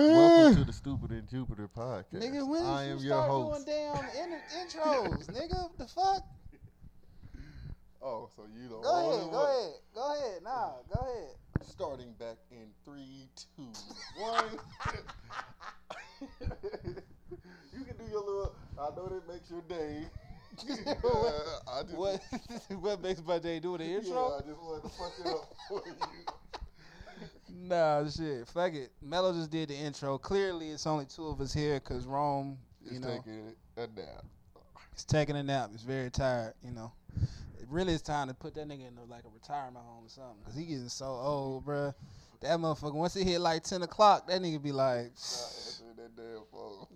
Welcome mm. to the Stupid and Jupiter podcast. Nigga, when I am you your start host. doing damn in- intros, nigga? What the fuck? Oh, so you don't Go ahead, go ahead, go ahead. Nah, go ahead. Starting back in three, two, one. you can do your little. I know that makes your day. I just, What what makes my day do the Yeah, intro? I just wanted to fuck it up for you. Nah, shit. Fuck it. Mello just did the intro. Clearly, it's only two of us here because Rome, you It's know, taking a nap. is taking a nap. He's very tired. You know, it really is time to put that nigga in a, like a retirement home or something because he getting so old, bruh. That motherfucker. Once it hit like ten o'clock, that nigga be like, that damn phone.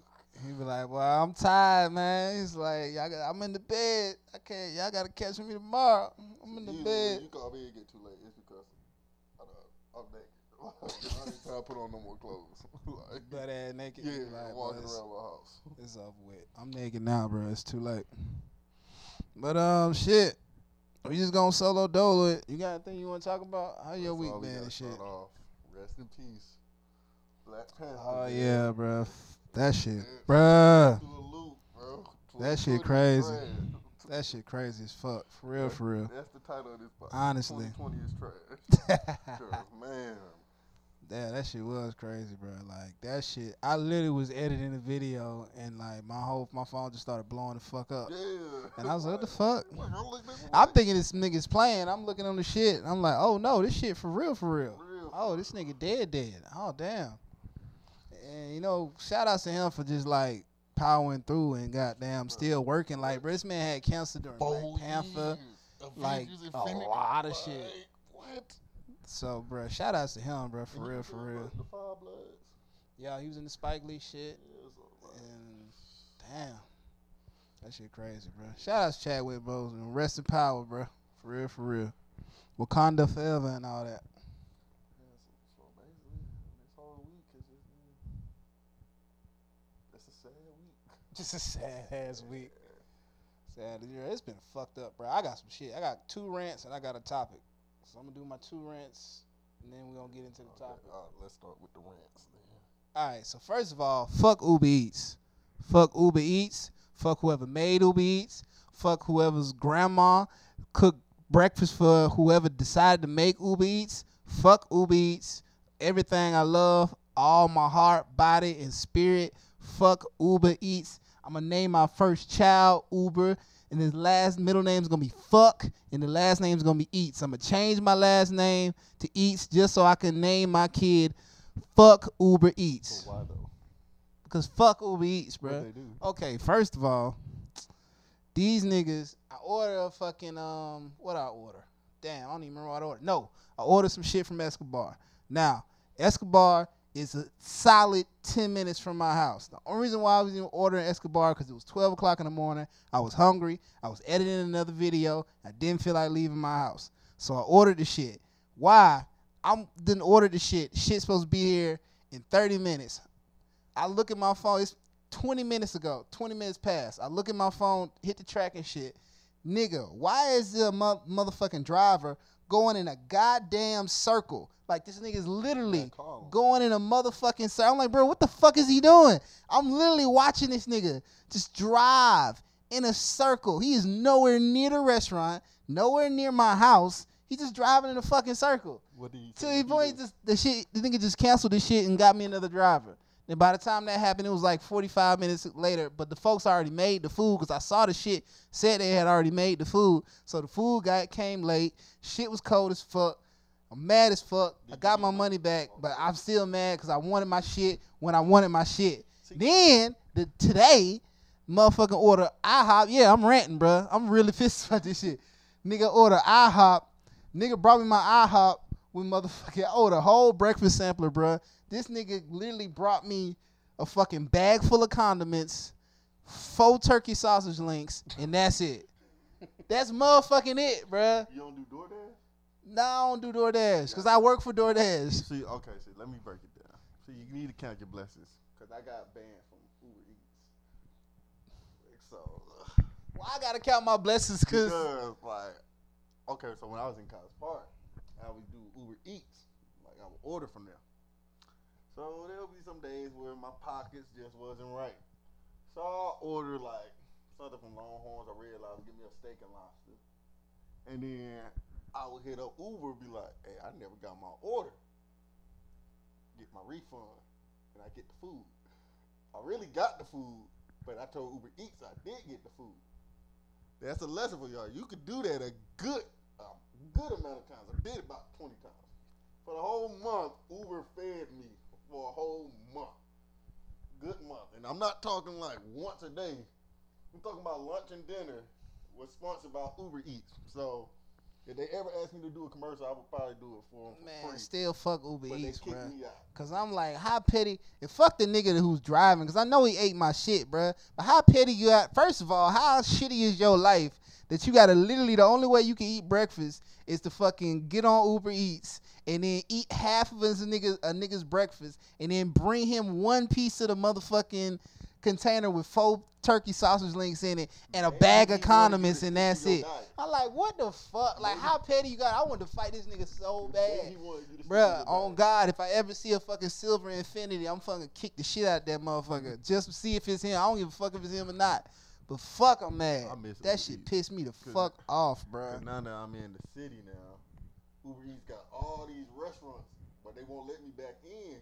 he be like, well, I'm tired, man. He's like, y'all got, I'm in the bed. I can't. Y'all gotta catch me tomorrow. I'm in the bed. You call me and get too late, it's because I'm naked. I ain't trying to put on no more clothes. like, Butt ass naked. yeah, I'm like, walking around my house. It's over with. I'm naked now, bro. It's too late. But um, shit. We just gonna solo dolo it. You got anything you want to talk about? How your That's week all we been and shit? Off. Rest in peace, Black Panther. Oh man. yeah, bro. That shit, bruh. A loop, bro. That shit crazy. That shit crazy as fuck. For real, for real. That's the title of this podcast. Honestly. 2020 is trash. man. Yeah, that shit was crazy, bro. Like that shit. I literally was editing the video and like my whole my phone just started blowing the fuck up. Yeah. And I was like, what the fuck? I'm looking at I'm thinking this nigga's playing. I'm looking on the shit. I'm like, oh no, this shit for real, for real. Real. Oh, this nigga dead, dead. Oh, damn. And you know, shout outs to him for just like powering through and goddamn still working. Like, bro, this man had cancer during Black Panther. like, a lot of shit. What? So, bro, shout outs to him, bro, for And real, for real. The Five Bloods. Yeah, he was in the Spike Lee shit. Yeah, And damn, that shit crazy, bro. Shout outs to Chadwick Boseman. Rest in power, bro. For real, for real. Wakanda forever and all that. So, so basically, this whole week is just a sad week. Just a sad ass week. Sad. It's been fucked up, bro. I got some shit. I got two rants and I got a topic. So I'm gonna do my two rants and then we're gonna get into the Okay, topic. all right, let's start with the rants then. All right. So first of all, fuck Uber Eats. Fuck Uber Eats. Fuck whoever made Uber Eats. Fuck whoever's grandma cooked breakfast for whoever decided to make Uber Eats. Fuck Uber Eats. Everything I love, all my heart, body, and spirit. Fuck Uber Eats. I'm gonna name my first child Uber, and his last middle name's gonna be Fuck, and the last name's gonna be Eats. I'm gonna change my last name to Eats just so I can name my kid Fuck Uber Eats. Why though? Because fuck Uber Eats, bro. What they do? Okay, first of all, these niggas, I order a fucking um, what I order? Damn, I don't even remember what I ordered. No, I ordered some shit from Escobar. Now, Escobar is a solid ten minutes from my house. The only reason why I was even ordering Escobar because it was twelve o'clock in the morning. I was hungry. I was editing another video. I didn't feel like leaving my house, so I ordered the shit. Why? I didn't order the shit. Shit's supposed to be here in thirty minutes. I look at my phone. It's 20 minutes ago. 20 minutes past. I look at my phone, hit the track and shit. Nigga, why is the mo- motherfucking driver going in a goddamn circle? Like this nigga's literally going in a motherfucking circle. I'm like, bro, what the fuck is he doing? I'm literally watching this nigga just drive in a circle. He is nowhere near the restaurant, nowhere near my house. He's just driving in a fucking circle. What do you Till he you point do? just the shit the nigga just canceled this shit and got me another driver. Then by the time that happened, it was like 45 minutes later. But the folks already made the food because I saw the shit said they had already made the food. So the food guy came late. Shit was cold as fuck. I'm mad as fuck. I got my money back, but I'm still mad because I wanted my shit when I wanted my shit. Then the today, motherfucking order IHOP. Yeah, I'm ranting, bruh. I'm really pissed about this shit. Nigga order IHOP. Nigga brought me my IHOP with motherfucking. I ordered a whole breakfast sampler, bruh. This nigga literally brought me a fucking bag full of condiments, four turkey sausage links, and that's it. That's motherfucking it, bruh. You don't do DoorDash? No, I don't do DoorDash because I work for DoorDash. See, okay, see, let me break it down. See, you need to count your blessings. Because I got banned from Uber Eats. So, Well, I gotta count my blessings because because, like, okay, so when I was in College Park, I would do Uber Eats. Like, I would order from them. So there'll be some days where my pockets just wasn't right. So I'll order like something from Longhorns I Lobster, give me a steak and lobster. And then I would hit up Uber, and be like, hey, I never got my order. Get my refund. And I get the food. I really got the food, but I told Uber Eats I did get the food. That's a lesson for y'all. You could do that a good, a good amount of times. I did about 20 times. For the whole month, Uber fed me for a whole month. Good month. And I'm not talking like once a day. I'm talking about lunch and dinner was sponsored by Uber Eats. So if they ever ask me to do a commercial, I would probably do it for them for Man, free. still fuck Uber but Eats, bro. Cause I'm like, how petty? And fuck the nigga who's driving, cause I know he ate my shit, bruh. But how petty you got? First of all, how shitty is your life that you gotta literally the only way you can eat breakfast is to fucking get on Uber Eats and then eat half of his nigga a nigga's breakfast and then bring him one piece of the motherfucking container with four turkey sausage links in it and a And bag of wanted condiments and that's it. I'm like, what the fuck? Like, how petty you got? I want to fight this nigga so bad. And he wanted you to stick to Bruh, on. God, if I ever see a fucking silver Infiniti, I'm fucking kick the shit out of that motherfucker. Just see if it's him. I don't give a fuck if it's him or not. But fuck, I'm mad. That shit Eats. pissed me the fuck off, bruh. Cause now that I'm in the city now, Uber Eats got all these restaurants, but they won't let me back in.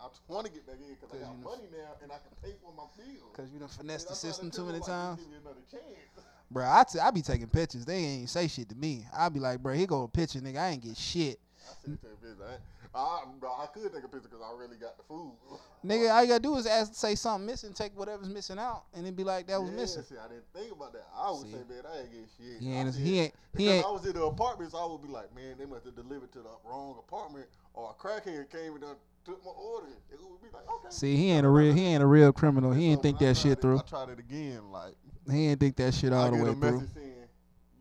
I want to get back in because I got money now and I can pay for my bills. Cause you done finessed the I'm trying to system too many like, times. Bro, me another chance. Bruh, I, t- I be taking pictures. They ain't say shit to me. I be like, bro, here go a picture, nigga. I ain't get shit. I should take a picture. I, I, bro, I could take a picture because I really got the food. Nigga, all you gotta do is ask, to say something missing, take whatever's missing out, and then be like, that was yeah, missing. See, I didn't think about that. I would See. say, man, I ain't get shit. He ain't, said- he ain't, he ain't. I was in the apartment, so I would be like, man, they must have delivered to the wrong apartment, or a crackhead came and done took my order. It would be like, okay. See, he ain't a real, he ain't a real criminal. He ain't think that shit it- through. I tried it again, like He ain't think that shit all I the way a through. message saying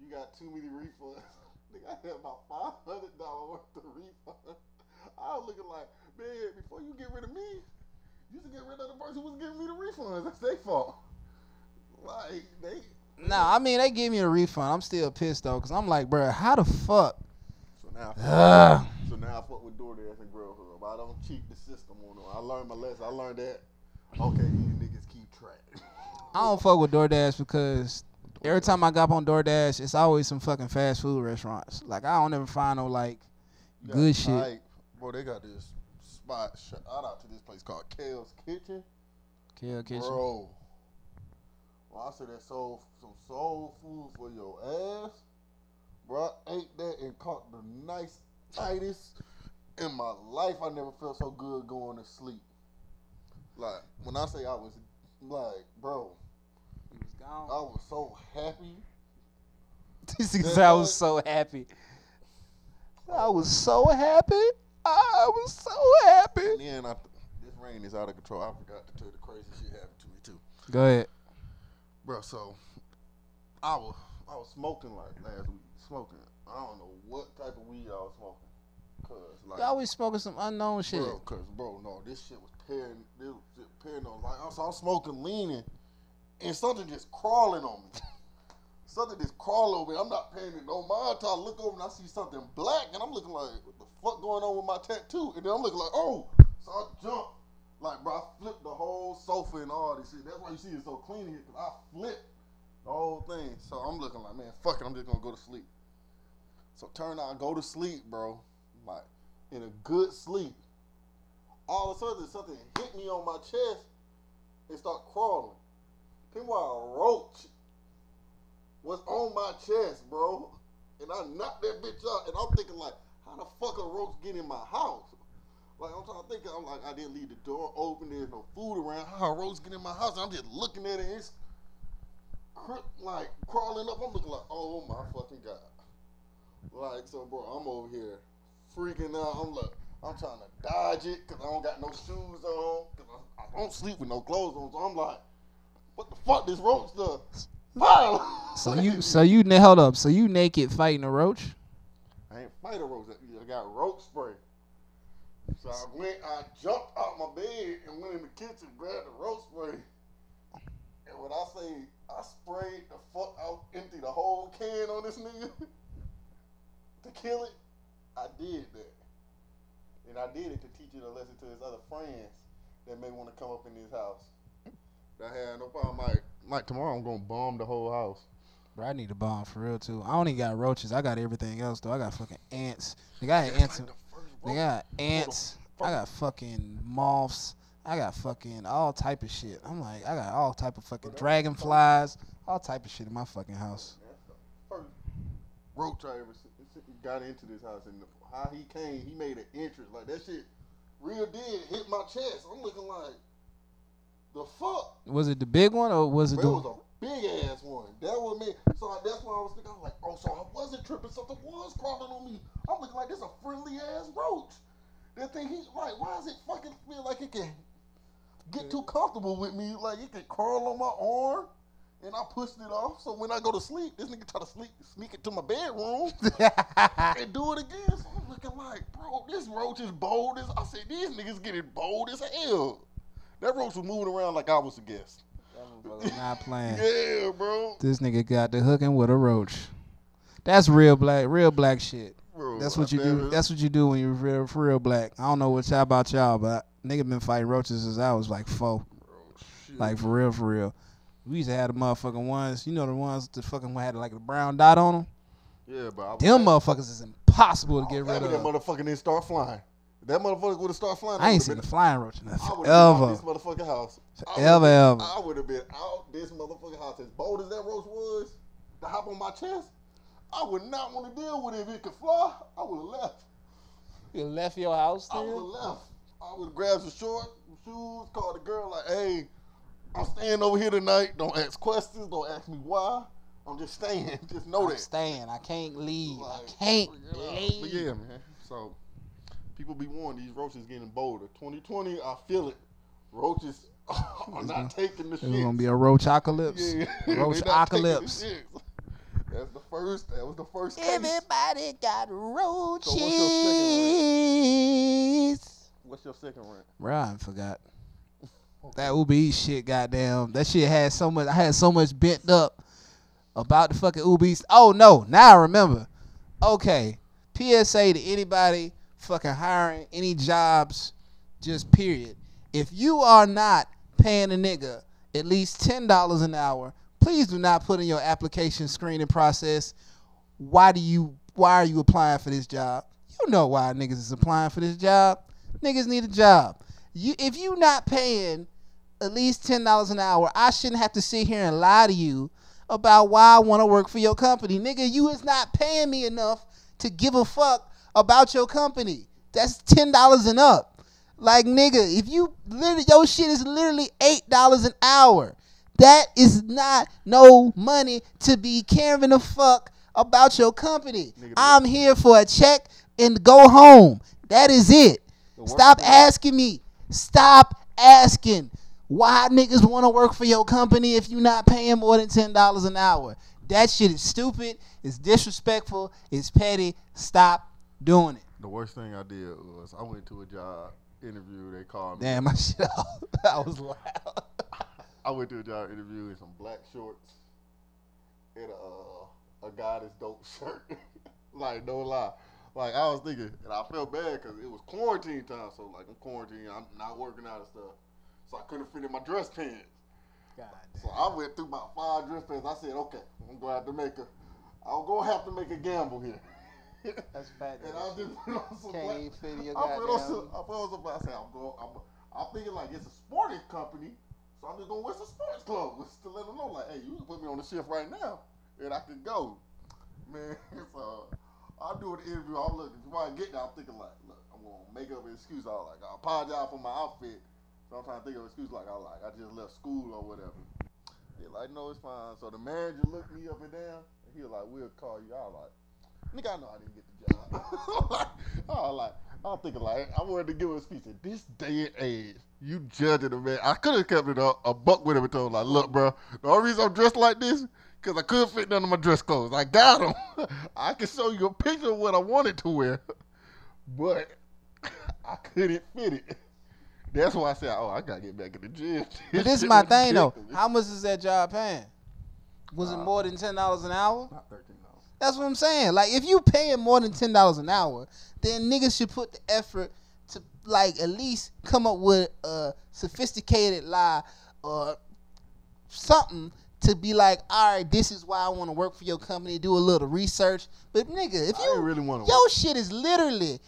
you got too many refunds. I had about five hundred dollars worth of refunds. I was looking like, man, before you get rid of me, you should get rid of the person who was giving me the refunds. That's their fault. Like they. Nah, I mean they gave me a refund. I'm still pissed though, cause I'm like, bruh, how the fuck? So now, I fuck, so now I fuck with DoorDash and Grubhub. I don't cheat the system on them. I learned my lesson. I learned that. Okay, these niggas keep track. I don't fuck with DoorDash because every time I got on DoorDash, it's always some fucking fast food restaurants. Like I don't ever find no like got good shit. Type. Bro, they got this spot. Shout out to this place called Kale's Kitchen. Kill Kitchen. Bro, when I said that soul, some soul food for your ass, bro, I ate that and caught the nice tightest in my life. I never felt so good going to sleep. Like when I say I was like, bro, He was I was so happy. This nigga said I was so happy. I was so happy. I was so happy. And then I, this rain is out of control. I forgot to tell you the crazy shit happened to me too. Go ahead. Bro, so I was I was smoking like last week. Smoking. I don't know what type of weed I was smoking. Cause like You always smoking some unknown shit. bro, cause bro, no, this shit was paran this was paranoid. Like I was, I was smoking leaning and something just crawling on me. something just crawling over me. I'm not paying it no mind until I look over and I see something black and I'm looking like what the fuck going on with my tattoo? And then I'm looking like, oh, so I jump. Like, bro, I flipped the whole sofa and all this shit. That's why you see it so clean here, because I flipped the whole thing. So I'm looking like, man, fuck it, I'm just gonna go to sleep. So turn out, go to sleep, bro. In a good sleep. All of a sudden, something hit me on my chest and start crawling. Meanwhile, a roach was on my chest, bro. And I knocked that bitch out. And I'm thinking, like, how the fuck a roach get in my house? Like I'm trying to think, I'm like, I didn't leave the door open. There's no food around. How a roach get in my house? I'm just looking at it. And it's like crawling up. I'm looking like, oh my fucking god. Like so, bro, I'm over here freaking out. I'm like, I'm trying to dodge it because I don't got no shoes on. Cause I, I don't sleep with no clothes on. So I'm like, what the fuck this roach does? So you, so you, hold up. So you naked fighting a roach? I ain't fight a roach. I got roach spray. So I went, I jumped out my bed and went in the kitchen, grabbed the roach spray. And when I say I sprayed the fuck out, empty the whole can on this nigga to kill it, I did that. and I did it to teach it a lesson to his other friends that may want to come up in his house. I had no problem. Like, like tomorrow, I'm gonna bomb the whole house. Bro, I need a bomb for real too. I only got roaches. I got everything else though. I got fucking ants. They had ants. Like the first Nigga, I roach. got ants. I got fucking moths. I got fucking all type of shit. I'm like, I got all type of fucking dragonflies, all type of shit in my fucking house. First roach I ever se- se- got into this house, and how he came, he made an entrance like that shit. Real did hit my chest. I'm looking like the fuck. Was it the big one or was it the? it was a big ass one. That was me. So I, that's why I was thinking. I was like, oh, so I wasn't tripping. Something was crawling on me. I'm looking like this a friendly ass roach. That thing, he's like, why does it fucking feel like it can get too comfortable with me? Like it can crawl on my arm. And I pushed it off. So when I go to sleep, this nigga try to sleep, sneak it to my bedroom and do it again. So I'm looking like, bro, this roach is bold as I said, these niggas getting bold as hell. That roach was moving around like I was a guest. Not playing. Yeah, bro. This nigga got the hooking with a roach. That's real black, real black shit. Bro, That's what I you do. That's what you do when you're real, for real black. I don't know what y'all about y'all, but nigga been fighting roaches since I was like four. Bro. Like for real, for real. We used to have the motherfucking ones. You know the ones that fucking had like a brown dot on them. yeah, but I was Them happy- motherfuckers is impossible to get rid of. That motherfucker didn't start flying. If That motherfucker would have started flying. I ain't would've seen a flying roach in that I would have forever. been out this motherfucking house. I Forever, ever. I would have been out this motherfucking house. As bold as that roach was, to hop on my chest, I would not want to deal with it. If it could fly, I would have left. You left your house I would have left. I would have grabbed some short shoes, called the girl like, "Hey, I'm staying over here tonight. Don't ask questions. Don't ask me why. I'm just staying. Just know I'm that." staying. I can't leave. I can't leave. But yeah, man. So people be warned these roaches getting bolder. 2020, I feel it. Roaches are not taking the shit. It's gonna be a roach apocalypse. yeah, roach they not taking the apocalypse. That's the first. That was the first case. Everybody got roaches. So what's your What's your second rank? Bro, I forgot. That Uber Eats shit, goddamn. That shit had so much. I had so much bent up about the fucking Uber Eats. Oh no, now I remember. Okay, PSA to anybody fucking hiring any jobs, just period. If you are not paying a nigga at least ten dollars an hour, please do not put in your application screening process. Why do you? Why are you applying for this job? You know why niggas is applying for this job. Niggas need a job. You if you not paying at least ten dollars an hour, I shouldn't have to sit here and lie to you about why I want to work for your company. Nigga, you is not paying me enough to give a fuck about your company. That's ten dollars and up. Like nigga, if you literally your shit is literally eight dollars an hour. That is not no money to be caring a fuck about your company. Nigga, I'm here for a check and go home. That is it. Stop asking me. Stop asking why niggas want to work for your company if you're not paying more than ten dollars an hour. That shit is stupid. It's disrespectful. It's petty. Stop doing it. The worst thing I did was I went to a job interview. They called me. Damn, my shit off. I was loud. I went to a job interview in some black shorts and a, uh, a goddess dope shirt. like no lie. Like I was thinking, and I felt bad because it was quarantine time. So like I'm quarantined, I'm not working out and stuff. So I couldn't fit in my dress pants. So I went through about five dress pants. I said, okay, I'm gonna have to make a, I'm gonna have to make a gamble here. That's fat. and I just put on some Can't even fit your I put on some, I put on some, I said, I'm going, I'm, I'm thinking like it's a sporting company, so I'm just gonna wear some sports clothes to let them know, like, hey, you can put me on the shift right now, and I can go, man. So I do an interview. I'm looking before I get there. I'm thinking like, look, I'm gonna make up an excuse. I like, I apologize for my outfit. So I'm trying to think of an excuse like I like I just left school or whatever. They're like, no, it's fine. So the manager looked me up and down, and he was like, we'll call you. I like. Nigga, I know I didn't get the job. like, I was like, I'm thinking like, I wanted to give a speech. At this day and age, you judging a man. I could have kept it a, a buck with him and told him like, look, bro, the only reason I'm dressed like this, because I couldn't fit none of my dress clothes. I got them. I can show you a picture of what I wanted to wear, but I couldn't fit it. That's why I said, oh, I gotta get back in the gym. But this is my thing though. How much is that job paying? Was it Uh, more than ten dollars an hour? Not thirteen dollars. That's what I'm saying. Like if you paying more than ten dollars an hour, then niggas should put the effort to like at least come up with a sophisticated lie or something to be like, all right, this is why I want to work for your company. Do a little research, but nigga, if I you really want to. your shit is literally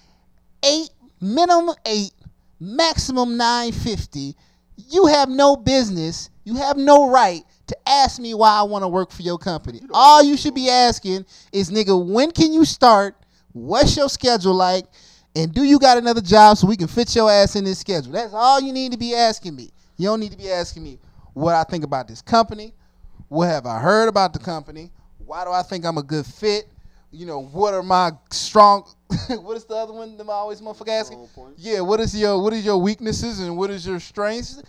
eight minimum eight, maximum nine fifty. You have no business. You have no right to ask me why I want to work for your company. don't All you should be asking is, nigga, when can you start? What's your schedule like? And do you got another job so we can fit your ass in this schedule? That's all you need to be asking me. You don't need to be asking me what I think about this company. What have I heard about the company? Why do I think I'm a good fit? You know, what are my strong? what is the other one that I always motherfucker asking? Yeah, what is your what is your weaknesses and what is your strengths?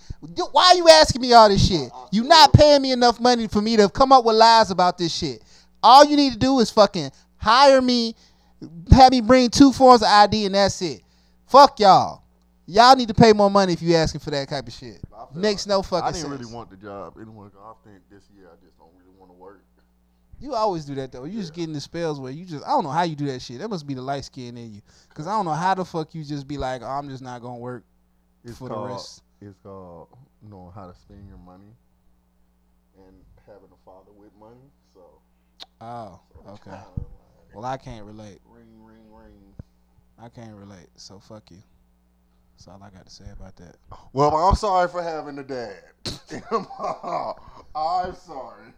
Why are you asking me all this shit? Uh, uh, you uh, not paying me enough money for me to come up with lies about this shit. All you need to do is fucking hire me, have me bring two forms of ID, and that's it. Fuck y'all. Y'all need to pay more money if you asking for that type of shit. Makes like- no fucking sense. I didn't sense. really want the job anyway. I think this year I just don't really want to work. You always do that though. You just get in the spells where you just I don't know how you do that shit. That must be the light skin in you. Cause I don't know how the fuck you just be like, oh, I'm just not gonna work It's for called, the rest. It's called knowing how to spend your money and having a father with money. So, Oh, so okay. like, Well, I can't relate. ring, ring, ring. I can't relate. So fuck you. That's all I got to say about that. Well, I'm sorry for having a dad. I'm sorry.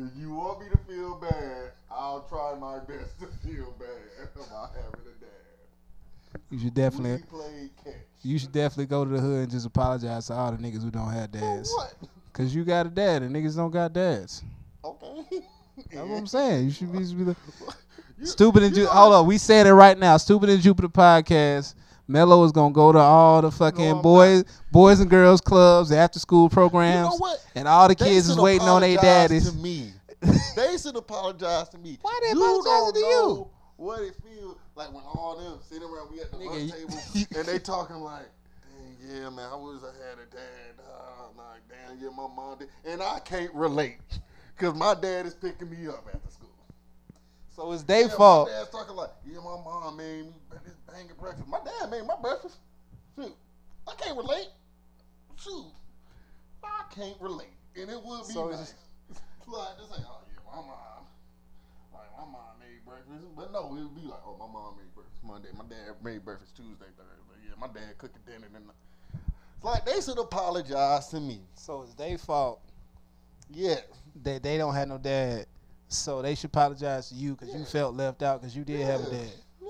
If you want me to feel bad, I'll try my best to feel bad about having a dad. You should definitely, We played catch. you should definitely go to the hood and just apologize to all the niggas who don't have For dads. what? Cause you got a dad and niggas don't got dads. Okay. That's what I'm saying. You should be, should be the, You- Stupid and you Ju- know- hold up, we saying it right now. Stupid and Jupiter podcast. Mello is gonna go to all the fucking No, boys, boys and girls clubs, after school You programs, know what? and all the They kids is waiting on their daddies. To me, they should apologize to me. Why they you apologizing don't to you? know What it feels like when all them sitting around, we at the Nigga, lunch table, and they talking like, "Dang, yeah, man, I wish I had a dad." Uh, like, damn, yeah, my mom did, and I can't relate because my dad is picking me up after school. So it's their Yeah, fault. My dad's talking like, "Yeah, my mom made me this banging breakfast." My dad made my breakfast. Shoot, I can't relate. Shoot, I can't relate, and it would be So nice. Like this ain't oh yeah, my mom. Like my mom made breakfast, but no, it would be like, oh, my mom made breakfast Monday. My dad made breakfast Tuesday, Thursday. Yeah, my dad cooking dinner. And it's like they should apologize to me. So it's their fault. Yeah, They they don't have no dad. So they should apologize to you because you felt left out because you did have a dad. yeah,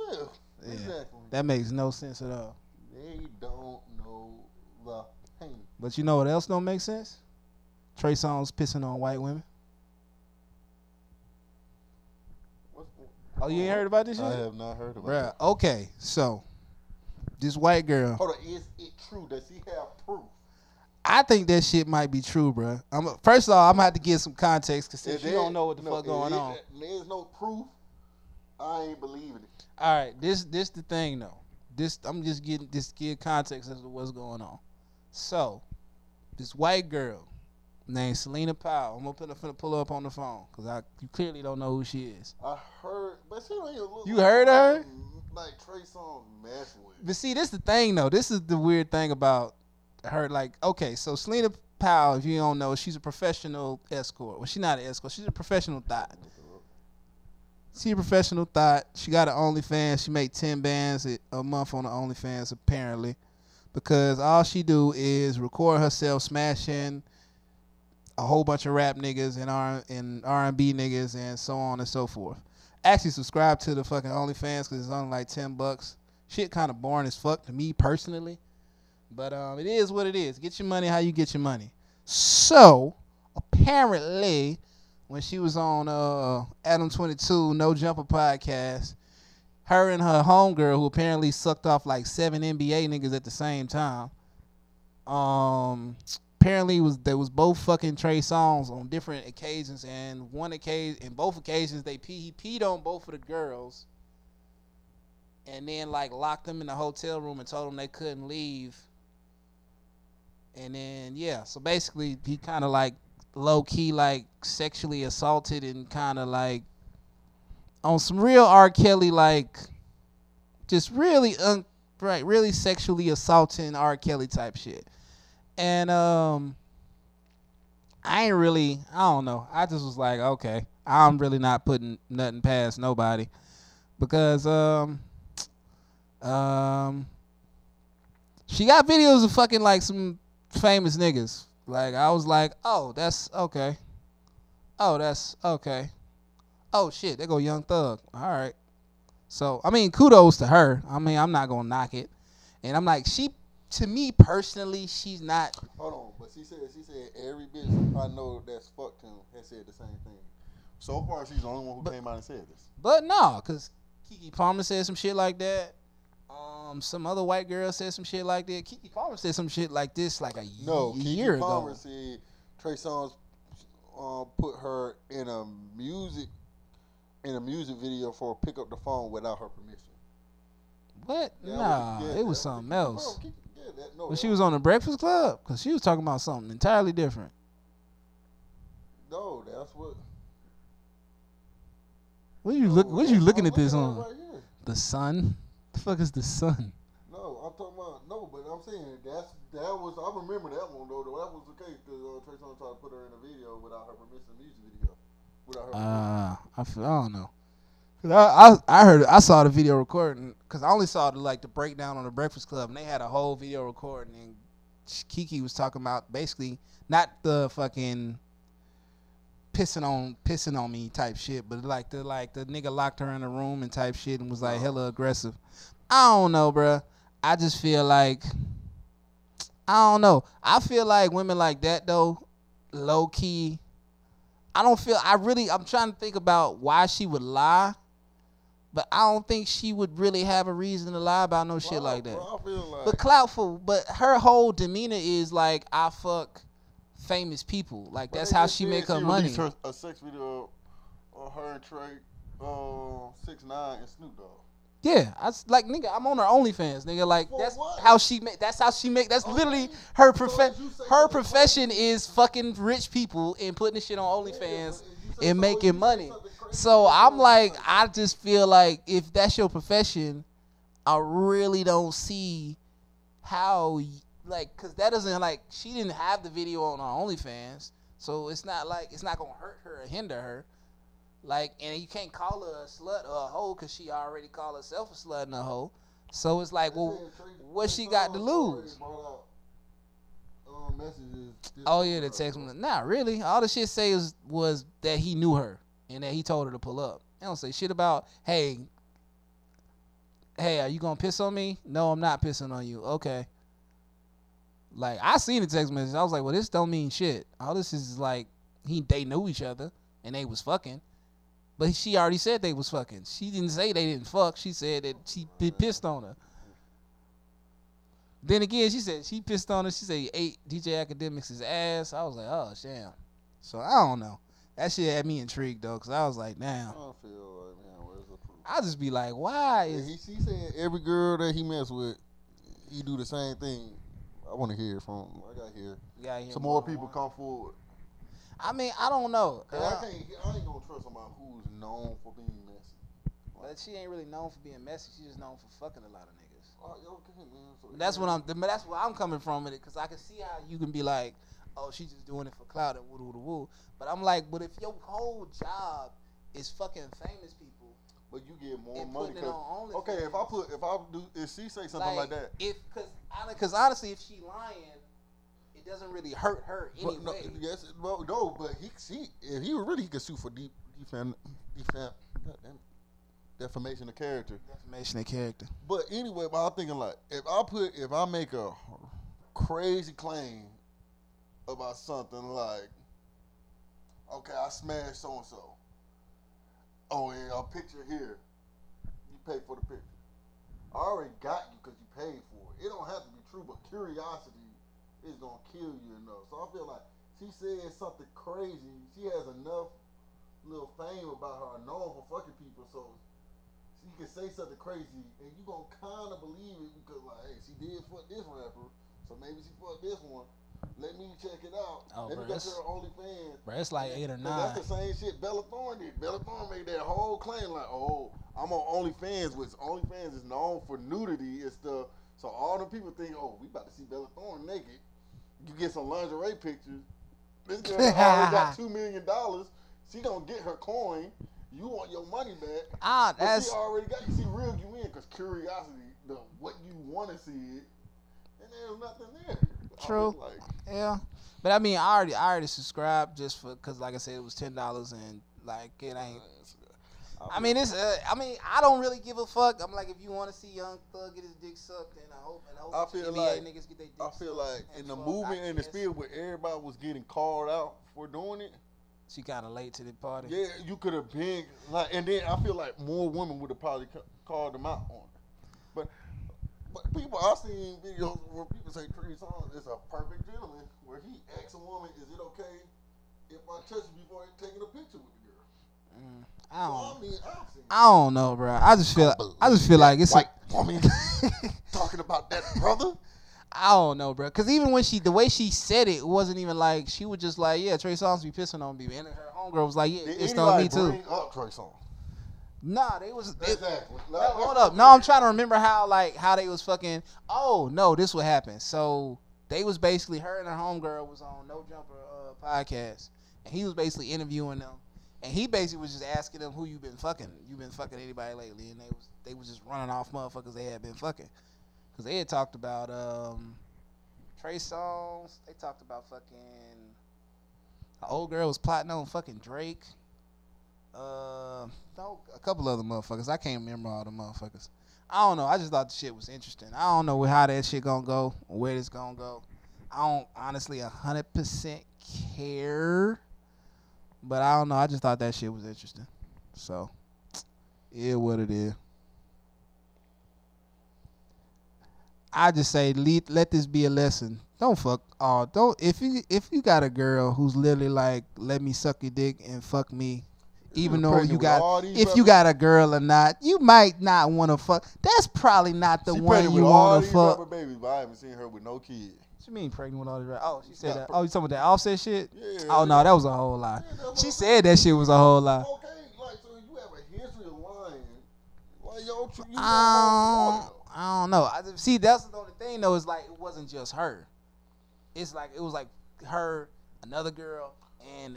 Yeah. exactly. That makes no sense at all. They don't know the pain. But you know what else don't make sense? Trey Songz pissing on white women. What's, Oh, you ain't heard about this shit? I have not heard about Bruh, that. okay, so this white girl, Hold on, is it true? Does he have proof? I think that shit might be true, bro. I'm first of all, I'm gonna have to give some context because since If you don't know what the no, fuck going it- on. Uh, there's no proof. I ain't believing it. All right, this this the thing though. This I'm just getting this give context as to what's going on. So, this white girl named Celina Powell. I'm gonna put, finna pull her up on the phone because I you clearly don't know who she is. I heard, but she don't even look. You like heard her? Mm-hmm. Like, like Trey Songz messing with. But see, this is the thing though. This is the weird thing about her. Like, okay, so Celina Powell, if you don't know, she's a professional escort. Well, she's not an escort. She's a professional thought. She a professional thought. She got an OnlyFans. She make ten bands a- a month on the OnlyFans apparently, because all she do is record herself smashing a whole bunch of rap niggas and R and R and B niggas and so on and so forth. Actually, subscribe to the fucking OnlyFans because it's only like ten bucks. Shit, kind of boring as fuck to me personally, but um, it is what it is. Get your money how you get your money. So apparently, when she was on uh Adam Twenty Two No Jumper podcast, her and her homegirl, who apparently sucked off like seven NBA niggas at the same time, um, apparently was they was both fucking Trey Songz on different occasions, and one occasion, in both occasions, they pee, he peed on both of the girls, and then like locked them in the hotel room and told them they couldn't leave. And then yeah, so basically he kind of like low key like sexually assaulted and kind of like on some real R. Kelly like just really un- right, really sexually assaulting R. Kelly type shit. And um I ain't really I don't know. I just was like, okay, I'm really not putting nothing past nobody. Because um um she got videos of fucking like some famous niggas. Like I was like, oh, that's okay. Oh, that's okay. Oh shit, they go Young Thug. All right. So I mean, kudos to her. I mean, I'm not gonna knock it. And I'm like, she to me personally, she's not. Hold on, but she said she said every bitch I know that's fucked him has said the same thing. So far, she's the only one who But- came out and said this. But no, cause Keke Palmer said some shit like that. Um, some other white girl said some shit like that. Keke Palmer said some shit like this like a No, y- Keke year Palmer ago. said Trey Songz uh, put her in a music in a music video for pick up the phone without her permission. What? Nah, yeah, it was something else. Bro, Keke- that- no, that she was on the Breakfast Club, cause she was talking about something entirely different. No, that's what. What you look? no, What you looking I'm at this looking on? Right. The sun? The fuck is the sun? No, I'm talking about no, but I'm saying that's that was I remember that one though. That was the case because uh, Trey Songz tried to put her in a video without her permission, music video, without her. Uh, I, feel, I don't know. 'Cause I, I I heard I saw the video recording because I only saw the like the breakdown on the Breakfast Club and they had a whole video recording and Keke was talking about basically not the fucking pissing on pissing on me type shit, but like the like the nigga locked her in a room and type shit and was like hella aggressive. I don't know, bruh. I just feel like I don't know. I feel like women like that though, low key. I don't feel. I really. I'm trying to think about why she would lie, but I don't think she would really have a reason to lie about no shit like that. bro, I feel like But cloutful. But her whole demeanor is like I fuck famous people. Like But that's how she make her money. Her, a sex video of her and Trey, uh, six nine and Snoop Dogg. Yeah, I like nigga. I'm on her OnlyFans, nigga. Like For that's what? how she make. That's how she make. That's literally her So profe- if you say Her profession is fucking rich people and putting this shit on Yeah, OnlyFans if and making money. So I'm like, I just feel like if that's your profession, I really don't see how, like, cause that doesn't like she didn't have the video on her OnlyFans, so it's not like it's not gonna hurt her or hinder her. Like, and you can't call her a slut or a hoe because she already called herself a slut and a hoe. So it's like, well, what she got to lose? brought out, um, messages Oh yeah, the text. Nah, really. All the shit say was, was that he knew her and that he told her to pull up. They don't say shit about, hey, hey, are you gonna piss on me? No, I'm not pissing on you. Okay. Like I seen the text message. I was like, well, this don't mean shit. All this is like he they knew each other and they was fucking. But she already said they was fucking. She didn't say they didn't fuck. She said that she pissed on her. Then again, she said she pissed on her. She said ate DJ Akademiks' ass. I was like, oh damn. So I don't know. That shit had me intrigued though, cause I was like, I damn. don't feel like man, where's the proof? I just be like, why Yeah, is he, she said every girl that he mess with, he do the same thing. I want to hear from. I got hear Yeah, yeah, some more than people one. come forward. I mean, I don't know. Uh, I can't. I ain't gonna trust somebody who's known for being messy. But she ain't really known for being messy. She's just known for fucking a lot of niggas. Oh, okay, man. So That's what I'm. That's where I'm coming from with it, cause I can see how you can be like, oh, she's just doing it for clout and woo woo woo. But I'm like, but if your whole job is fucking famous people But you get more money. 'cause- okay, if I put, if I do, if she say something like, that, if cause because honestly, if she lying, it doesn't really hurt her anyway. but no, yes, well, no, but he, she, if he really, he could sue for deep, defam, defam, defamation of character. Defamation of character. But anyway, but I'm thinking like, if I put, if I make a crazy claim about something like, okay, I smashed so and so. Oh, and a picture here. You pay for the picture. I already got you because you paid for it. It don't have to be true, but curiosity is gonna kill you enough. So I feel like she said something crazy. She has enough little fame about her, known for fucking people, so she can say something crazy and you gonna kind of believe it because like, hey, she did fuck this rapper, so maybe she fucked this one. Let me check it out. Oh, Let me bro, go to that's- her OnlyFans. Bro, it's like eight or nine. That's the same shit Bella Thorne did. Bella Thorne made that whole claim like, oh, I'm on OnlyFans, which OnlyFans is known for nudity and stuff. So all the people think, oh, we about to see Bella Thorne naked. You get some lingerie pictures. This girl already got two million dollars. She gonna get her coin. You want your money back. Ah, that's she already got you. See, real you in because curiosity, the what you want to see it, and there's nothing there. True. Like, yeah. But I mean, I already I already subscribed just for because, like I said, it was ten dollars and like it ain't. I mean, it's. Uh, I mean, I don't really give a fuck. I'm like, if you want to see Young Thug get his dick sucked, and I hope, and I hope I feel NBA like- niggas get their dick I feel like in the movement and the field where everybody was getting called out for doing it, She kind of late to the party. yeah, you could have been like, and then I feel like more women would have probably ca- called them out on it. But people I've seen videos where people say Trey Songz is a perfect gentleman, where he asks a woman, "Is it okay if I touch you before taking a picture with the girl?" Mm, I don't. I mean, I don't know, bro. I just feel. I just feel like it's. white A, woman talking about that brother. I don't know, bro. Cause even when she, the way she said it, it wasn't even like she was just like, yeah, Trey Songz be pissing on me, and her homegirl was like, yeah, Did pissed on me too. up Trey Songz? Nah, they was. They, Exactly. No, hold up. No, I'm trying to remember how like how they was fucking. Oh no, this what happened. So they was basically her and her homegirl was on No Jumper uh, podcast, and he was basically interviewing them, and he basically was just asking them who you been fucking. You been fucking anybody lately? And they was they was just running off motherfuckers they had been fucking, because they had talked about um Trey Songz. They talked about fucking. The old girl was plotting on fucking Drake. Uh, a couple other motherfuckers. I can't remember all the motherfuckers. I don't know. I just thought the shit was interesting. I don't know how that shit gonna go, where it's gonna go. I don't honestly hundred percent care, but I don't know. I just thought that shit was interesting. So, yeah, what it is. I just say let, let this be a lesson. Don't fuck. Oh, don't if you if you got a girl who's literally like, let me suck your dick and fuck me, even though you got if you got a girl or not, you might not want to fuck. That's probably not the She one you want to fuck. babies, but I haven't seen her with no kid. She mean pregnant with all these? Oh, she said that. Oh, you talking about that Offset shit? Yeah. Oh no, that was a whole lie. Yeah, She said that shit was a whole lie. Okay, like so you have a history of lying. Like yo, tr- you Um, I don't know. I, see, that's the only thing though. Is like it wasn't just her. It's like it was like her, another girl, and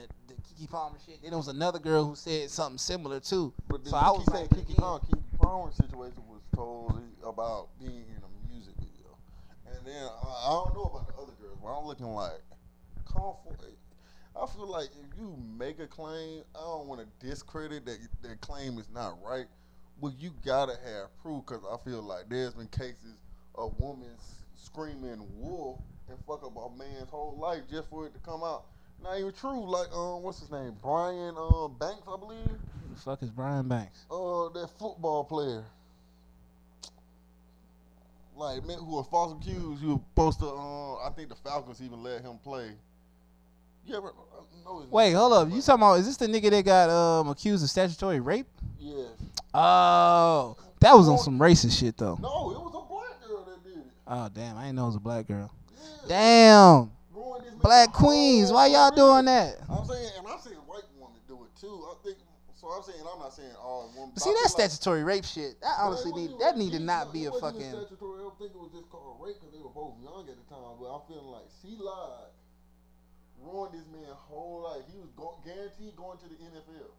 Keke Palmer shit. Then there was another girl who said something similar too. But So I was saying like, Keke Palmer, Keke Palmer situation was totally about being in a music video, and then I, I don't know about the other girls, but I'm looking like, comfort. I feel like if you make a claim, I don't want to discredit that that claim is not right, but you gotta have proof because I feel like there's been cases of women screaming wolf and fuck up a man's whole life just for it to come out. Not even true. Like um, what's his name? Brian um Banks, I believe. Who the fuck is Brian Banks? Uh, that football player. Like man, who was false accused. You were supposed to. Uh, I think the Falcons even let him play. You ever uh, know Wait, hold up. You talking about? Is this the nigga that got um accused of statutory rape? Yes. Oh, that was on some racist shit though. No, it was a black girl that did it. Oh damn, I didn't know it was a black girl. Yeah. Damn, Ruined this black queens, why y'all doing that? I'm saying, and I'm saying white women do it too. I think. So I'm saying I'm not saying all women. But see, that's like- statutory rape shit. That honestly need that need to not be a it wasn't even fucking. statutory. I don't think it was just called rape because they were both young at the time. But I'm feeling like she lied, ruined this man's whole life. He was go- guaranteed going to the NFL.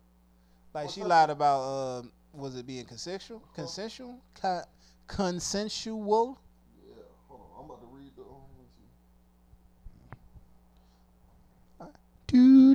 Like she lied about um, was it being consensual? Consensual? Con- consensual? Yeah, hold on. I'm about to read the. Um, let me see.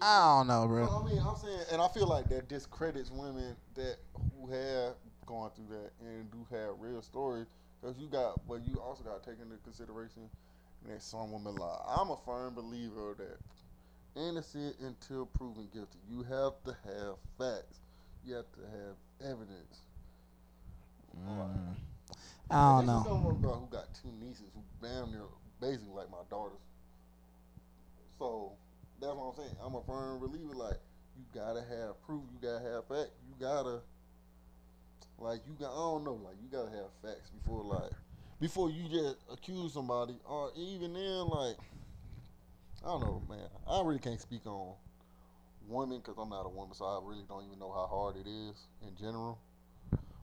I don't know, bro. So, I mean, I'm saying, and I feel like that discredits women that who have gone through that and do have real stories. Because you got, but you also got to take into consideration that some women lie. I'm a firm believer that innocent until proven guilty. You have to have facts. You have to have evidence. Mm. I don't know. Some girl who got two nieces who damn near basically like my daughters. So that's what I'm saying. I'm a firm believer. Like you gotta have proof. You gotta have fact. You gotta like you got. I don't know. Like you gotta have facts before like before you just accuse somebody or even then like I don't know, man. I really can't speak on women because I'm not a woman, so I really don't even know how hard it is in general.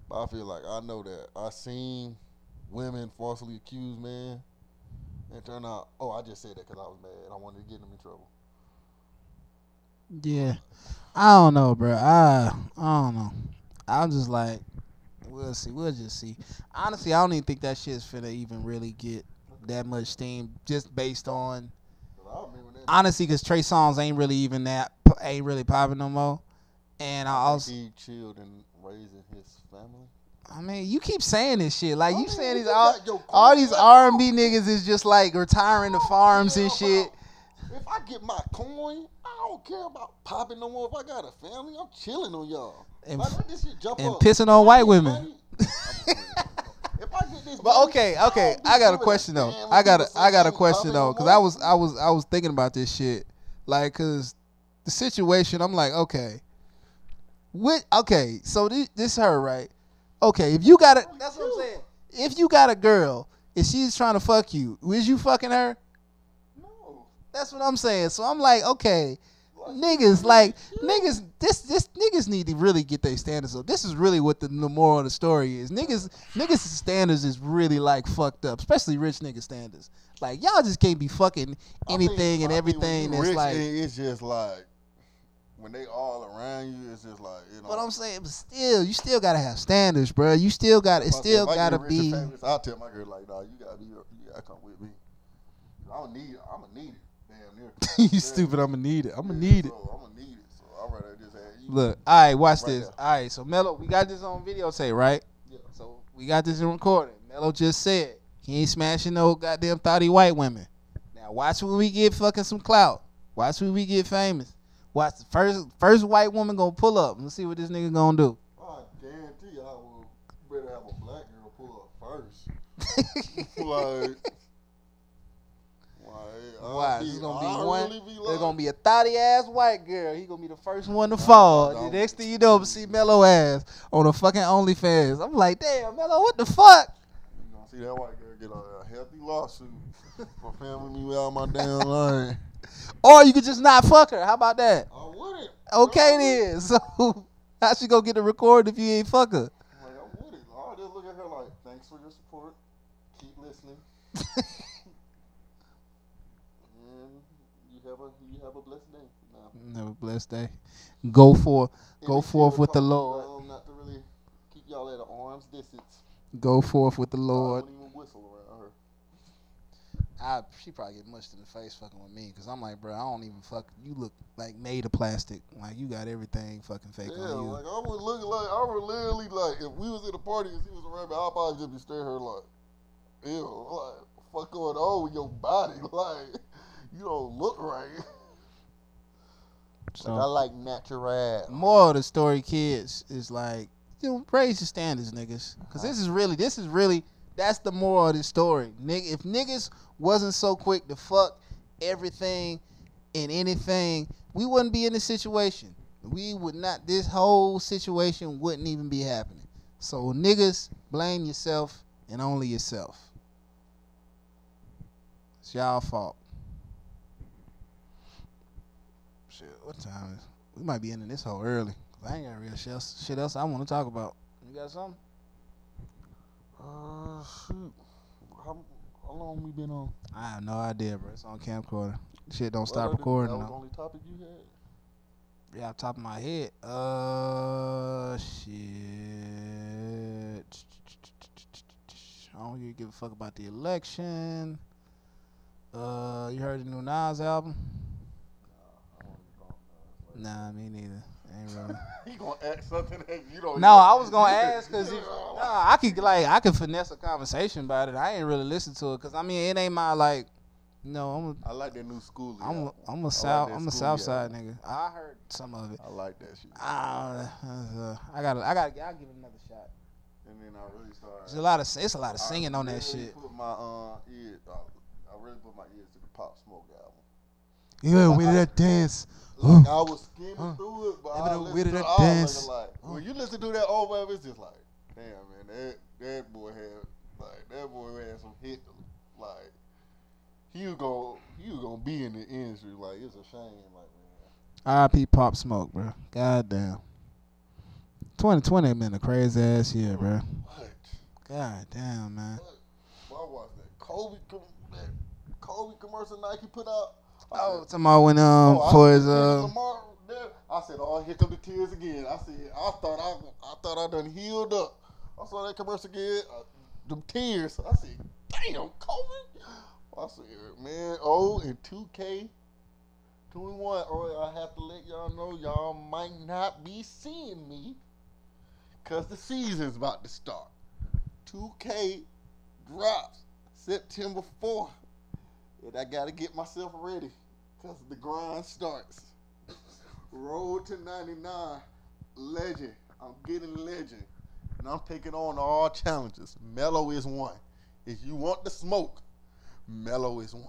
But I feel like I know that I seen women falsely accused men, and turn out, oh, I just said that because I was mad. I wanted to get them in trouble. Yeah, I don't know, bro. I I don't know. I'm just like, we'll see. We'll just see. Honestly, I don't even think that shit's finna even really get that much steam just based on 'Cause I remember that. honestly, because Trey Songz ain't really even that ain't really popping no more. And I also, he chilled and raising his family. I mean, you keep saying this shit. Like I you mean, saying these all, all these R and B niggas is just like retiring the farms and shit. If I get my coin, I don't care about popping no more. If I got a family, I'm chilling on y'all. And, Like, let this shit jump and pissing on white women. money, if I get this But okay, okay, I got a question though. I got a I got a question though, cause I was I was I was thinking about this shit, like, cause the situation. I'm like, okay, what? Okay, so this, this her right? Okay, if you got a, that's what I'm saying. If you got a girl and she's trying to fuck you, is you fucking her? That's what I'm saying. So I'm like, okay, niggas, like niggas, this this niggas need to really get their standards up. This is really what the, the moral of the story is. Niggas, niggas standards is really like fucked up, especially rich nigga standards. Like y'all just can't be fucking I think- anything and I everything that's rich, like. it's just like when they all around you, it's just like you know. But I'm saying, but still, you still gotta have standards, bro. You still got it. I- Still I gotta be. famous, I'll tell my girl like, nah, you gotta be, you gotta come with me. I'm gonna need. I'm gonna need it. Damn near. you stupid. I'm gonna need it. I'm gonna need it. So I'm gonna need it. So I'd rather just have you. Look, all right, watch Right this. there. All right, so Mello, we got this on videotape, right? Yeah. So we got this in recording. Mello just said he ain't smashing no goddamn thotty white women. Now watch when we get fucking some clout. Watch when we get famous. Watch the first first white woman gonna pull up. Let's see what this nigga gonna do. I guarantee I will better have a black girl pull up first. like, Watch, it's gonna be I'll one. really be There's gonna be a thotty ass white girl. He gonna be the first one to fall. The next thing you know, I'm see Mello ass on a fucking OnlyFans. I'm like, damn, Mello, what the fuck? You gonna see that white girl get a, a healthy lawsuit for filming me out my damn line. Or you could just not fuck her. How about that? I wouldn't. Okay then. So how she gonna get the record if you ain't fuck her? Like, I wouldn't. I'll just look at her like, thanks for your support. Keep listening. and you have a you have a blessed day. Nah. Never blessed day. Go for And Go forth with the Lord. Not to really keep y'all at arm's distance. go forth with the I Lord. don't even whistle around her. I she probably get mushed in the face fucking with me because I'm like, bro, I don't even fuck. You look like made of plastic. Like you got everything fucking fake Yeah, on you. like I would look like I would literally like if we was at a party and she was around me, I'd probably just be staring at her like, ew, like fuck going on with your body? Like you don't look right. so Like, oh. I like natural. more of the story, kids, is like, you know, raise your standards, niggas. Because this is really, this is really, that's the moral of the story. Nigga, if niggas wasn't so quick to fuck everything and anything, we wouldn't be in this situation. We would not, this whole situation wouldn't even be happening. So, niggas, blame yourself and only yourself. It's y'all fault. Shit, what time is We might be ending this whole early. I ain't got real shit else, shit else I want to talk about. You got something? Uh, shoot. How, how long we been on? I have no idea, bro. It's on camcorder. Shit don't Well, stop recording That was the only topic you had. Yeah, off top of my head. Uh, shit. I don't really give a fuck about the election. Uh, you heard the new Nas album? Nah, me neither. Ain't really. He gonna ask something that you don't. Know. No, I was gonna ask because Yeah. nah, I could like I could finesse a conversation about it. I ain't really listen to it because I mean it ain't my like, no, I'm I like that new school. a, I'm a. I'm a south that I'm a south side nigga. I heard some of it. I like that shit. I, uh, I gotta I gotta I'll give it another shot. and then I really started. There's a lot of it's a lot of I singing on that really shit. Put my uh ear, uh, I really put my ears to the Pop Smoke album. Yeah, we did that dance. Like I was skimming Huh. through it, but I a listened to that it, dance. like Huh. when you listen to that over, it's just like, damn man, that that boy had like that boy had some hit, like he was gonna he was gonna be in the industry. Like it's a shame, like man. R.I.P. Pop Smoke, bro. God damn. 2020 been a crazy ass year, bro. What? God damn, man. What? I watched that Kobe that Kobe commercial Nike put out. Oh, about when um Oh, for his uh. I said, "Oh, here come the tears again." I said, "I thought I, I thought I done healed up." I saw that commercial again, uh, them tears. I said, "Damn, Kobe." I said, "Man, oh, in two K, twenty one. Oh, I have to let y'all know, y'all might not be seeing me, cause the season's about to start. Two K drops September fourth, and I gotta get myself ready." Cause the grind starts. Road to 99, legend. I'm getting legend. And I'm taking on all challenges. Mello is one. If you want the smoke, Mello is one.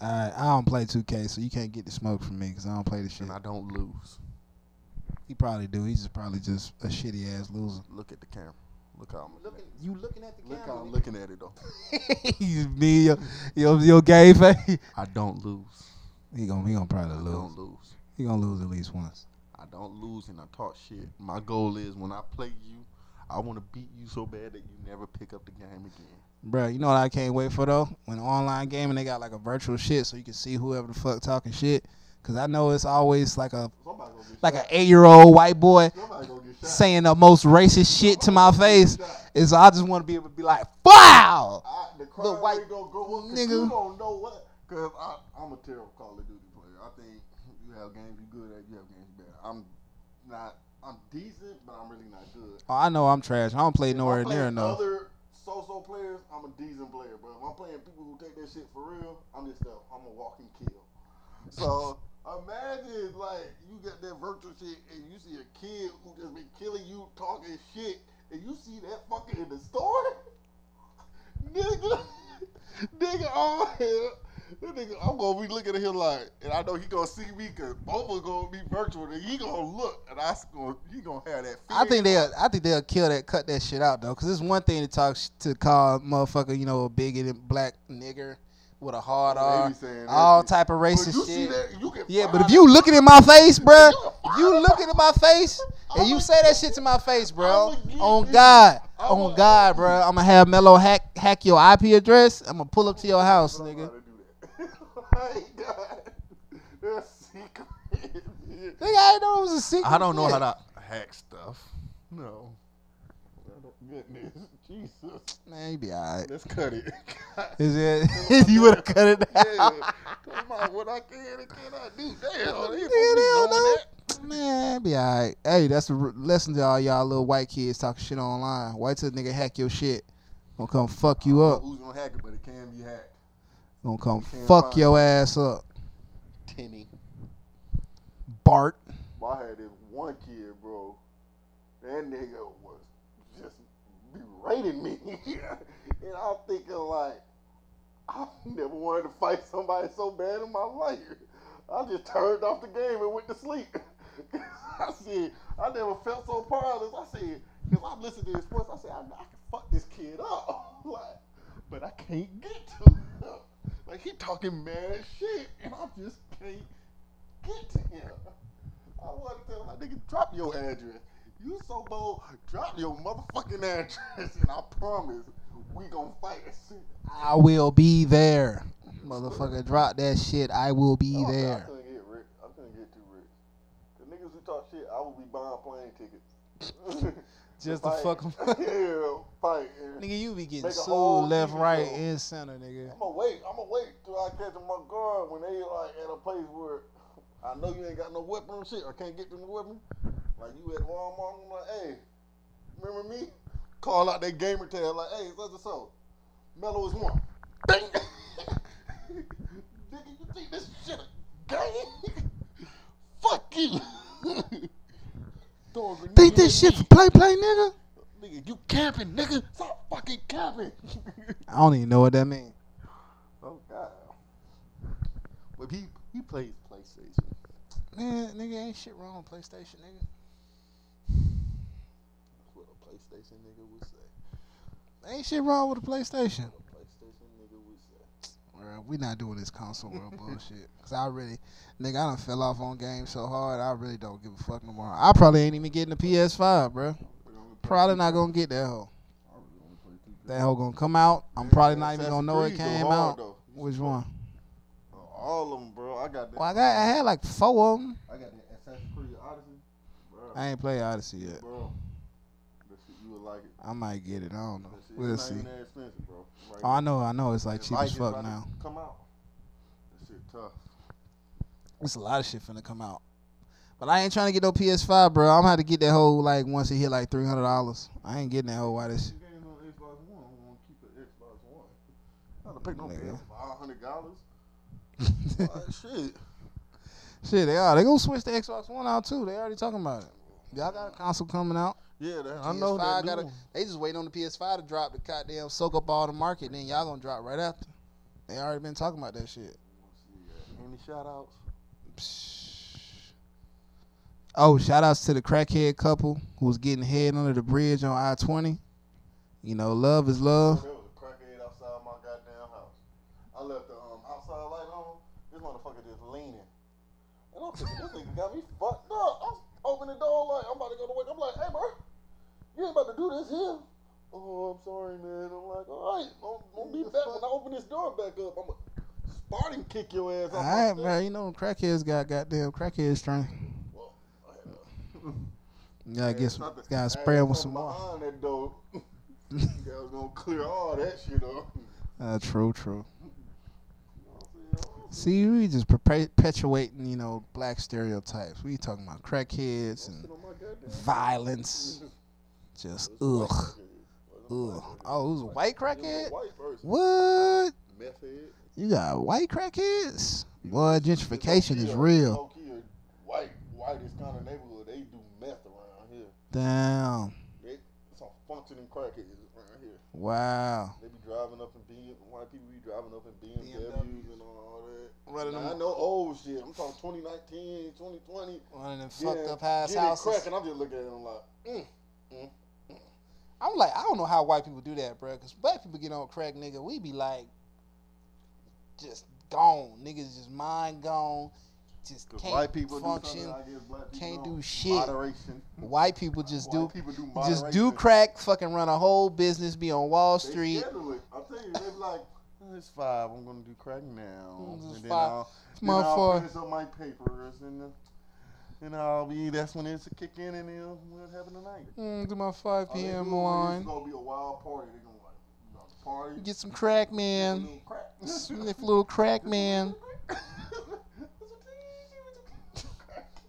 Alright, I don't play 2K, so you can't get the smoke from me because I don't play the shit. And I don't lose. He probably do. He's just probably just a shitty ass loser. Look at the camera. Look how I'm looking. you looking at the Look how I'm looking at it though. He's me, your, your, your gay face. I don't lose. He gonna he gonna probably I lose. don't lose. He gonna lose at least once. I don't lose and I talk shit. My goal is when I play you, I want to beat you so bad that you never pick up the game again. Bruh, you know what I can't wait for though? When online gaming they got like a virtual shit so you can see whoever the fuck talking shit. Cause I know it's always like a Somebody gonna get like shot. an eight year old white boy Somebody gonna get shot. saying the most racist shit to my face. Somebody gonna get shot. And so I just want to be able to be like, wow! The white go nigga. You don't know what. Cause I, I'm a terrible Call of Duty player. I think you have games you good at, you have games bad. I'm not. I'm decent, but I'm really not good. Oh, I know I'm trash. I don't play If nowhere near enough. Other so-so players, I'm a decent player. But if I'm playing people who take that shit for real, I'm just a, I'm a walking kill. So imagine like you get that virtual shit and you see a kid who just been killing you, talking shit, and you see that fucker in the store. nigga, nigga, oh hell. That nigga, I'm gonna be looking at him like, and I know he gonna see me because both of us gonna be virtual, and he gonna look, and I gonna, he gonna have that. I think they'll. I think they'll kill that, cut that shit out though, because it's one thing to talk to call motherfucker, you know, a bigoted black nigger with a hard R, saying all shit. type of racist you see shit. that, you can Yeah, but if you that- looking in my face, bro, You can looking in my face, and you say that shit to my face, bro. On. God, on God, bro. I'm gonna have Mello hack hack your IP address. I'm gonna pull up to your house, I don't know nigga. how to do that. My uh, God. Secret. Nigga, I didn't know it was a secret. I don't know shit. how to hack stuff. No. Goodness, Jesus. Man, you be alright. Let's cut it. Is it? you would have cut it yeah. down. Come on, what I can and cannot do. Damn, they Nigga, they don't know. Man, be alright. Hey, that's a r- lesson to all y'all little white kids talking shit online. White till nigga hack your shit. Gonna come fuck you I don't know up. Who's gonna hack it? But it can be hacked. Gonna come fuck your ass up. Timmy. Bart. Well, I had this one kid, bro. That nigga berating me. and I'm thinking, like, I never wanted to fight somebody so bad in my life. I just turned off the game and went to sleep. I said, I never felt so powerless. I said, because I listened to his sports, I said, I, I can fuck this kid up. like, but I can't get to him. Like, he talking mad shit, and I just can't get to him. I want to tell my nigga, drop your address. You so bold, drop your motherfucking address, and I promise we gonna fight. I will be there. Motherfucker, drop that shit. I will be Oh, I there. couldn't get rich. I couldn't get too rich. The niggas who talk shit, I will be buying plane tickets. Just to fuck them. yeah, fight. and Nigga, you be getting Make sued left, right, show. and center, nigga. I'm gonna wait. I'm gonna wait till I catch them on guard when they like at a place where I know you ain't got no weapon or shit I can't get them the weapon. Like you at Walmart, I'm like, hey, remember me? Call out that gamer tag like, hey, such and so. Mello is one. Bang. Nigga, you think this shit a game? Fuck you. Think this shit for play, play, nigga? Nigga nigga, you camping, nigga. Stop fucking camping. I don't even know what that means. oh god. But he he plays PlayStation. Man, nigga, ain't shit wrong with PlayStation, nigga. That's what a PlayStation nigga would say. Ain't shit wrong with a PlayStation. A PlayStation nigga would say. Bro, we not doing this console world bullshit. Cause I really, nigga, I done fell off on games so hard. I really don't give a fuck no more. I probably ain't even getting a PS5, bro. Probably not gonna get that hoe. That hoe gonna come out. I'm probably not even gonna know it came out. Which one? Uh, all of them, bro. I got that. Well, I got, I had like four of them. I got that Assassin's Creed Odyssey, bro. I ain't play Odyssey yet. Bro, that shit, you would like it. I might get it. I don't know. Shit, We'll see. even that expensive, bro. Right Oh, I know. I know. It's like It's cheap like as fuck now. Come out. That shit tough. It's a lot of shit finna come out. But I ain't trying to get no PS5, bro. I'm gonna have to get that whole like once it hit like three hundred dollars. I ain't getting that whole why this. These games on Xbox One, I'm gonna keep the Xbox One. Not to pay no Nigga. five hundred dollars. shit. Shit, they are. They gonna switch the Xbox One out too. They already talking about it. Y'all got a console coming out. Yeah, that, I know that. gotta- They just waiting on the PS5 to drop the goddamn soak up all the market. Then y'all gonna drop right after. They already been talking about that shit. Let's see, Any shout outs? Oh, shout outs to the crackhead couple who was getting head under the bridge on I twenty. You know, love is love. There was a crackhead outside my goddamn house. I left the um, outside light on. This motherfucker just leaning. And I'm thinking, this nigga got me fucked up. I open the door like, I'm about to go to work. I'm like, hey, bro, you ain't about to do this here. Oh, I'm sorry, man. I'm like, all right, don't, don't be back. When I open this door back up, I'm going to Spartan kick your ass All right, man. You know, crackheads got goddamn crackhead strength. Well, I had a- gotta get some, gotta spray them with some more. Behind that door. I was gonna clear all that shit up. Uh, true, true. You know what I'm saying? See, we just perpetuating, you know, black stereotypes. We talking about crackheads and Shit on my goddamn- violence. Just It was a white ugh, crackhead. It was a ugh. Oh, it was a white It crackhead. white person. What? Meth. You got white crackheads? Boy, gentrification is real. low-key White, whitest kind of neighborhood. They do meth around here. Damn. They some functioning crackheads around here. Wow. They be driving up in B. White people be driving up in BMWs, BMWs. and all that. Running Now, them- I know old shit. I'm talking 2019, 2020. One of them fucked up ass getting houses. Crack, and I'm just looking at them like, mm, mm. I'm like, I don't know how white people do that, bro. Cause black people get on crack, nigga. We be like, just gone, niggas just mind gone, Just can't white people function. do something, I guess black people can't do shit. Moderation. White people just White do, people do just do crack, fucking run a whole business, be on Wall Street. I'm telling you, they be like, "Oh, it's five. I'm gonna do crack now, it's and then five. I'll, It's then I'll finish up my papers, and then I'll be. That's when it's a kick in, and then we'll have a night. Mm, do my 5 p.m. is line. It's gonna be a wild party. They're gonna like, you know, party. Get some crack, man. little crack. Sniff little crack, man.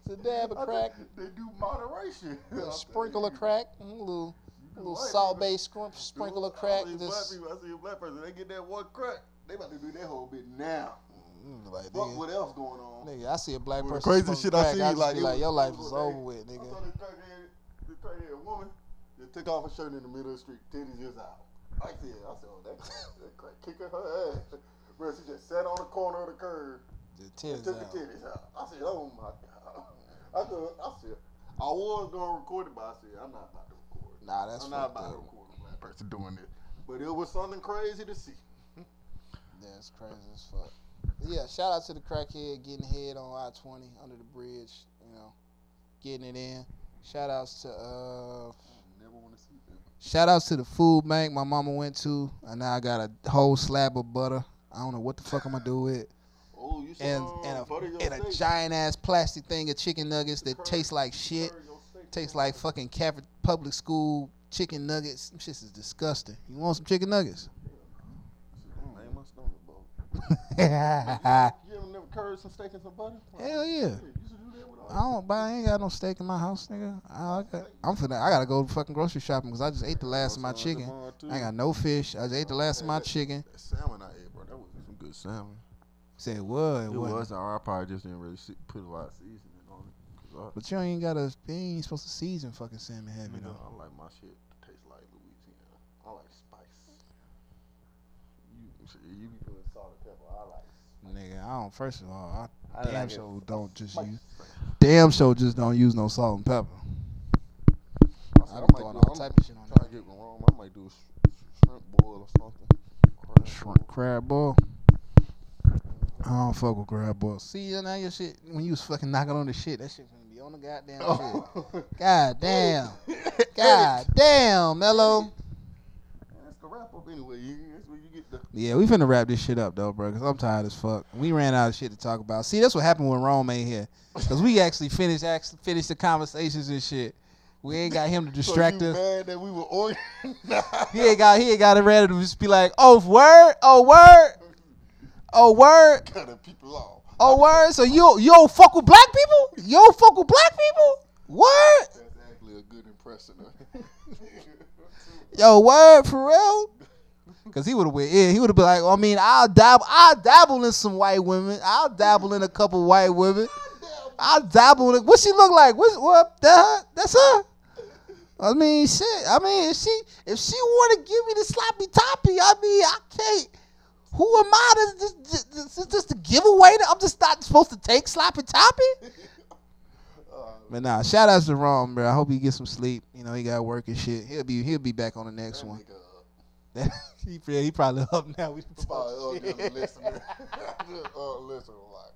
It's a dab of crack. They do moderation. A sprinkle of crack, mm, a little, a little salt people- based scrump, sprinkle of crack. I see black Just people. I see a black person. They get that one crack. They about to do that whole bit now. Mm, like, nigga, what else going on? nigga, I see a black person. crazy shit I crack, see, just like, like was- your life is over with, I nigga. saw this crackhead, this crackhead woman just took off her shirt in the middle of the street, titties just out. I said, I said, oh, that, that crack kicking her ass. Bro, she just sat on the corner of the curb The titties took out. the titties out. I said, oh my god. I could, I said, I was gonna record it, but I said, I'm not about to record. it. Nah, that's I'm not about to record a black person doing this. But it was something crazy to see. That's crazy as fuck. Yeah, shout out to the crackhead getting head on I twenty under the bridge. You know, getting it in. Shout outs to uh, Never want to see that. shout outs to the food bank my mama went to, and now I got a whole slab of butter. I don't know what the fuck I'm gonna do with. it. Oh, you And and a, and a giant ass plastic thing of chicken nuggets that Curry- taste like shit. curry your steak. Tastes like fucking Catholic public school chicken nuggets. This is disgusting. You want some chicken nuggets? Man, my stomach, bro. Hell You ever never curried some steak and some butter? Hell yeah. You do that with all I don't buy. I ain't got no steak in my house, nigga. I, I got, I'm finna. I gotta go fucking grocery shopping because I just ate the last of my chicken. I ain't got no fish. I just ate the last of my chicken. That salmon I ate, bro. That was some good salmon. Said what? It What? was. I probably just didn't really see, put a lot of seasoning on it. But you ain't gotta. You ain't supposed to season fucking salmon heavy you though. I like my shit to taste like Shit, you be putting salt and pepper. I like. Nigga, I don't. First of all, I, I damn like it. sure don't just Like- use. Damn sure just don't use no salt and pepper. I I might be do- all I'm type of shit on Trying to get wrong. I might do a sh- sh- shrimp boil or something. Crab Shrimp crab boil. I don't fuck with crab boil. See, you now your shit when you was fucking knocking on the shit, that shit gonna be on the goddamn shit. boil. God damn. God damn, Mello. Wrap up anyway. That's where you get the. Yeah, we finna wrap this shit up though, bro, because I'm tired as fuck. We ran out of shit to talk about. See, that's what happened when Rome ain't here. Because we actually finished actually finished the conversations and shit. We ain't got him to distract so you us. mad that we were organized? He ain't got he ain't got it ready to just be like, oh word, oh word, oh word, Cutting people off. oh word. So you you don't fuck with black people? You don't fuck with black people? Word, That's actually a good impression. yo, word for real. Cause he would have went in. He would have been like, I mean, I'll dabble, I'll dabble in some white women. I'll dabble in a couple white women. I'll dabble in. What she look like? What? What? That? That's her. I mean, shit. I mean, if she if she want to give me the sloppy toppy, I mean, I can't. Who am I to just, just, just, just to give away? that I'm just not supposed to take sloppy toppy. But nah, shout outs to Ron, bro. I hope he gets some sleep. You know, he got work and shit. He'll be he'll be back on the next that one. he, he probably up now. We Probably up just listening. just, uh, listen, like,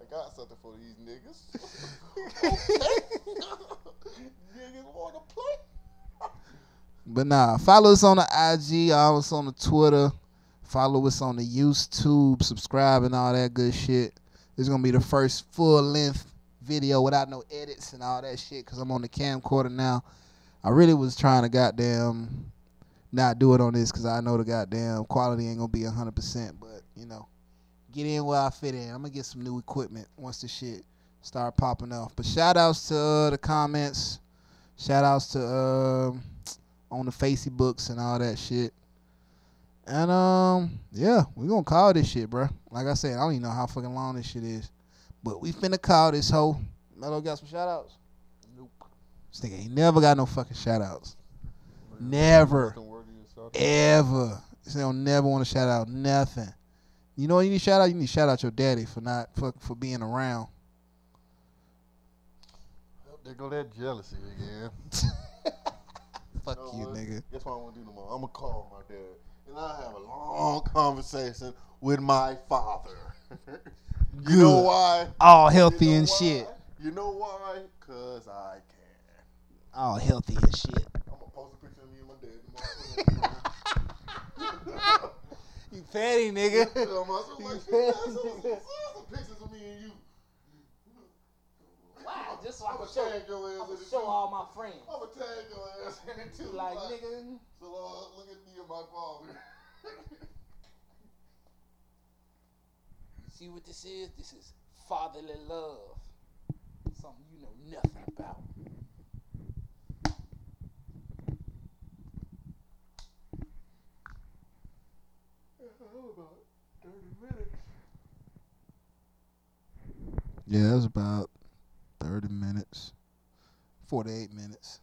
I got something for these niggas. niggas want to play. But nah, follow us on the IG, follow us on the Twitter, follow us on the YouTube, subscribe and all that good shit. This is gonna be the first full length video without no edits and all that shit because I'm on the camcorder now. I really was trying to goddamn not do it on this because I know the goddamn quality ain't gonna be hundred percent. But you know, get in where I fit in. I'm gonna get some new equipment once the shit start popping off. But shout outs to uh, the comments, shout outs to um on the Facey books and all that shit. And um, yeah, we gonna call this shit, bro. Like I said, I don't even know how fucking long this shit is, but we finna call this hoe. Mello got some shout outs. Nope. This nigga ain't never got no fucking shout outs. Never. Nothing worthy of shout out. Ever. This nigga don't never want to shout out nothing. You know what you need to shout out? You need to shout out your daddy for not for, for being around. There go that jealousy again. Fuck know you, nigga. That's what I'm gonna do tomorrow. I'm gonna call my dad and I have a long conversation with my father. you know Good. why? All You healthy know and why? shit. You know why? Cause I can. All healthy and shit. I'm gonna post a picture of me and my dad tomorrow. You petty, nigga. I'm also like, "Yeah, some- some- some pictures of me and you. Why? Just so I'ma tag your ass in it too. my friends. I'ma tag your ass in it too. Like, nigga. So uh, look at me and my father. See what this is? This is fatherly love. Something you know nothing about. about 30 minutes. Yeah, that was about 30 minutes. 48 minutes.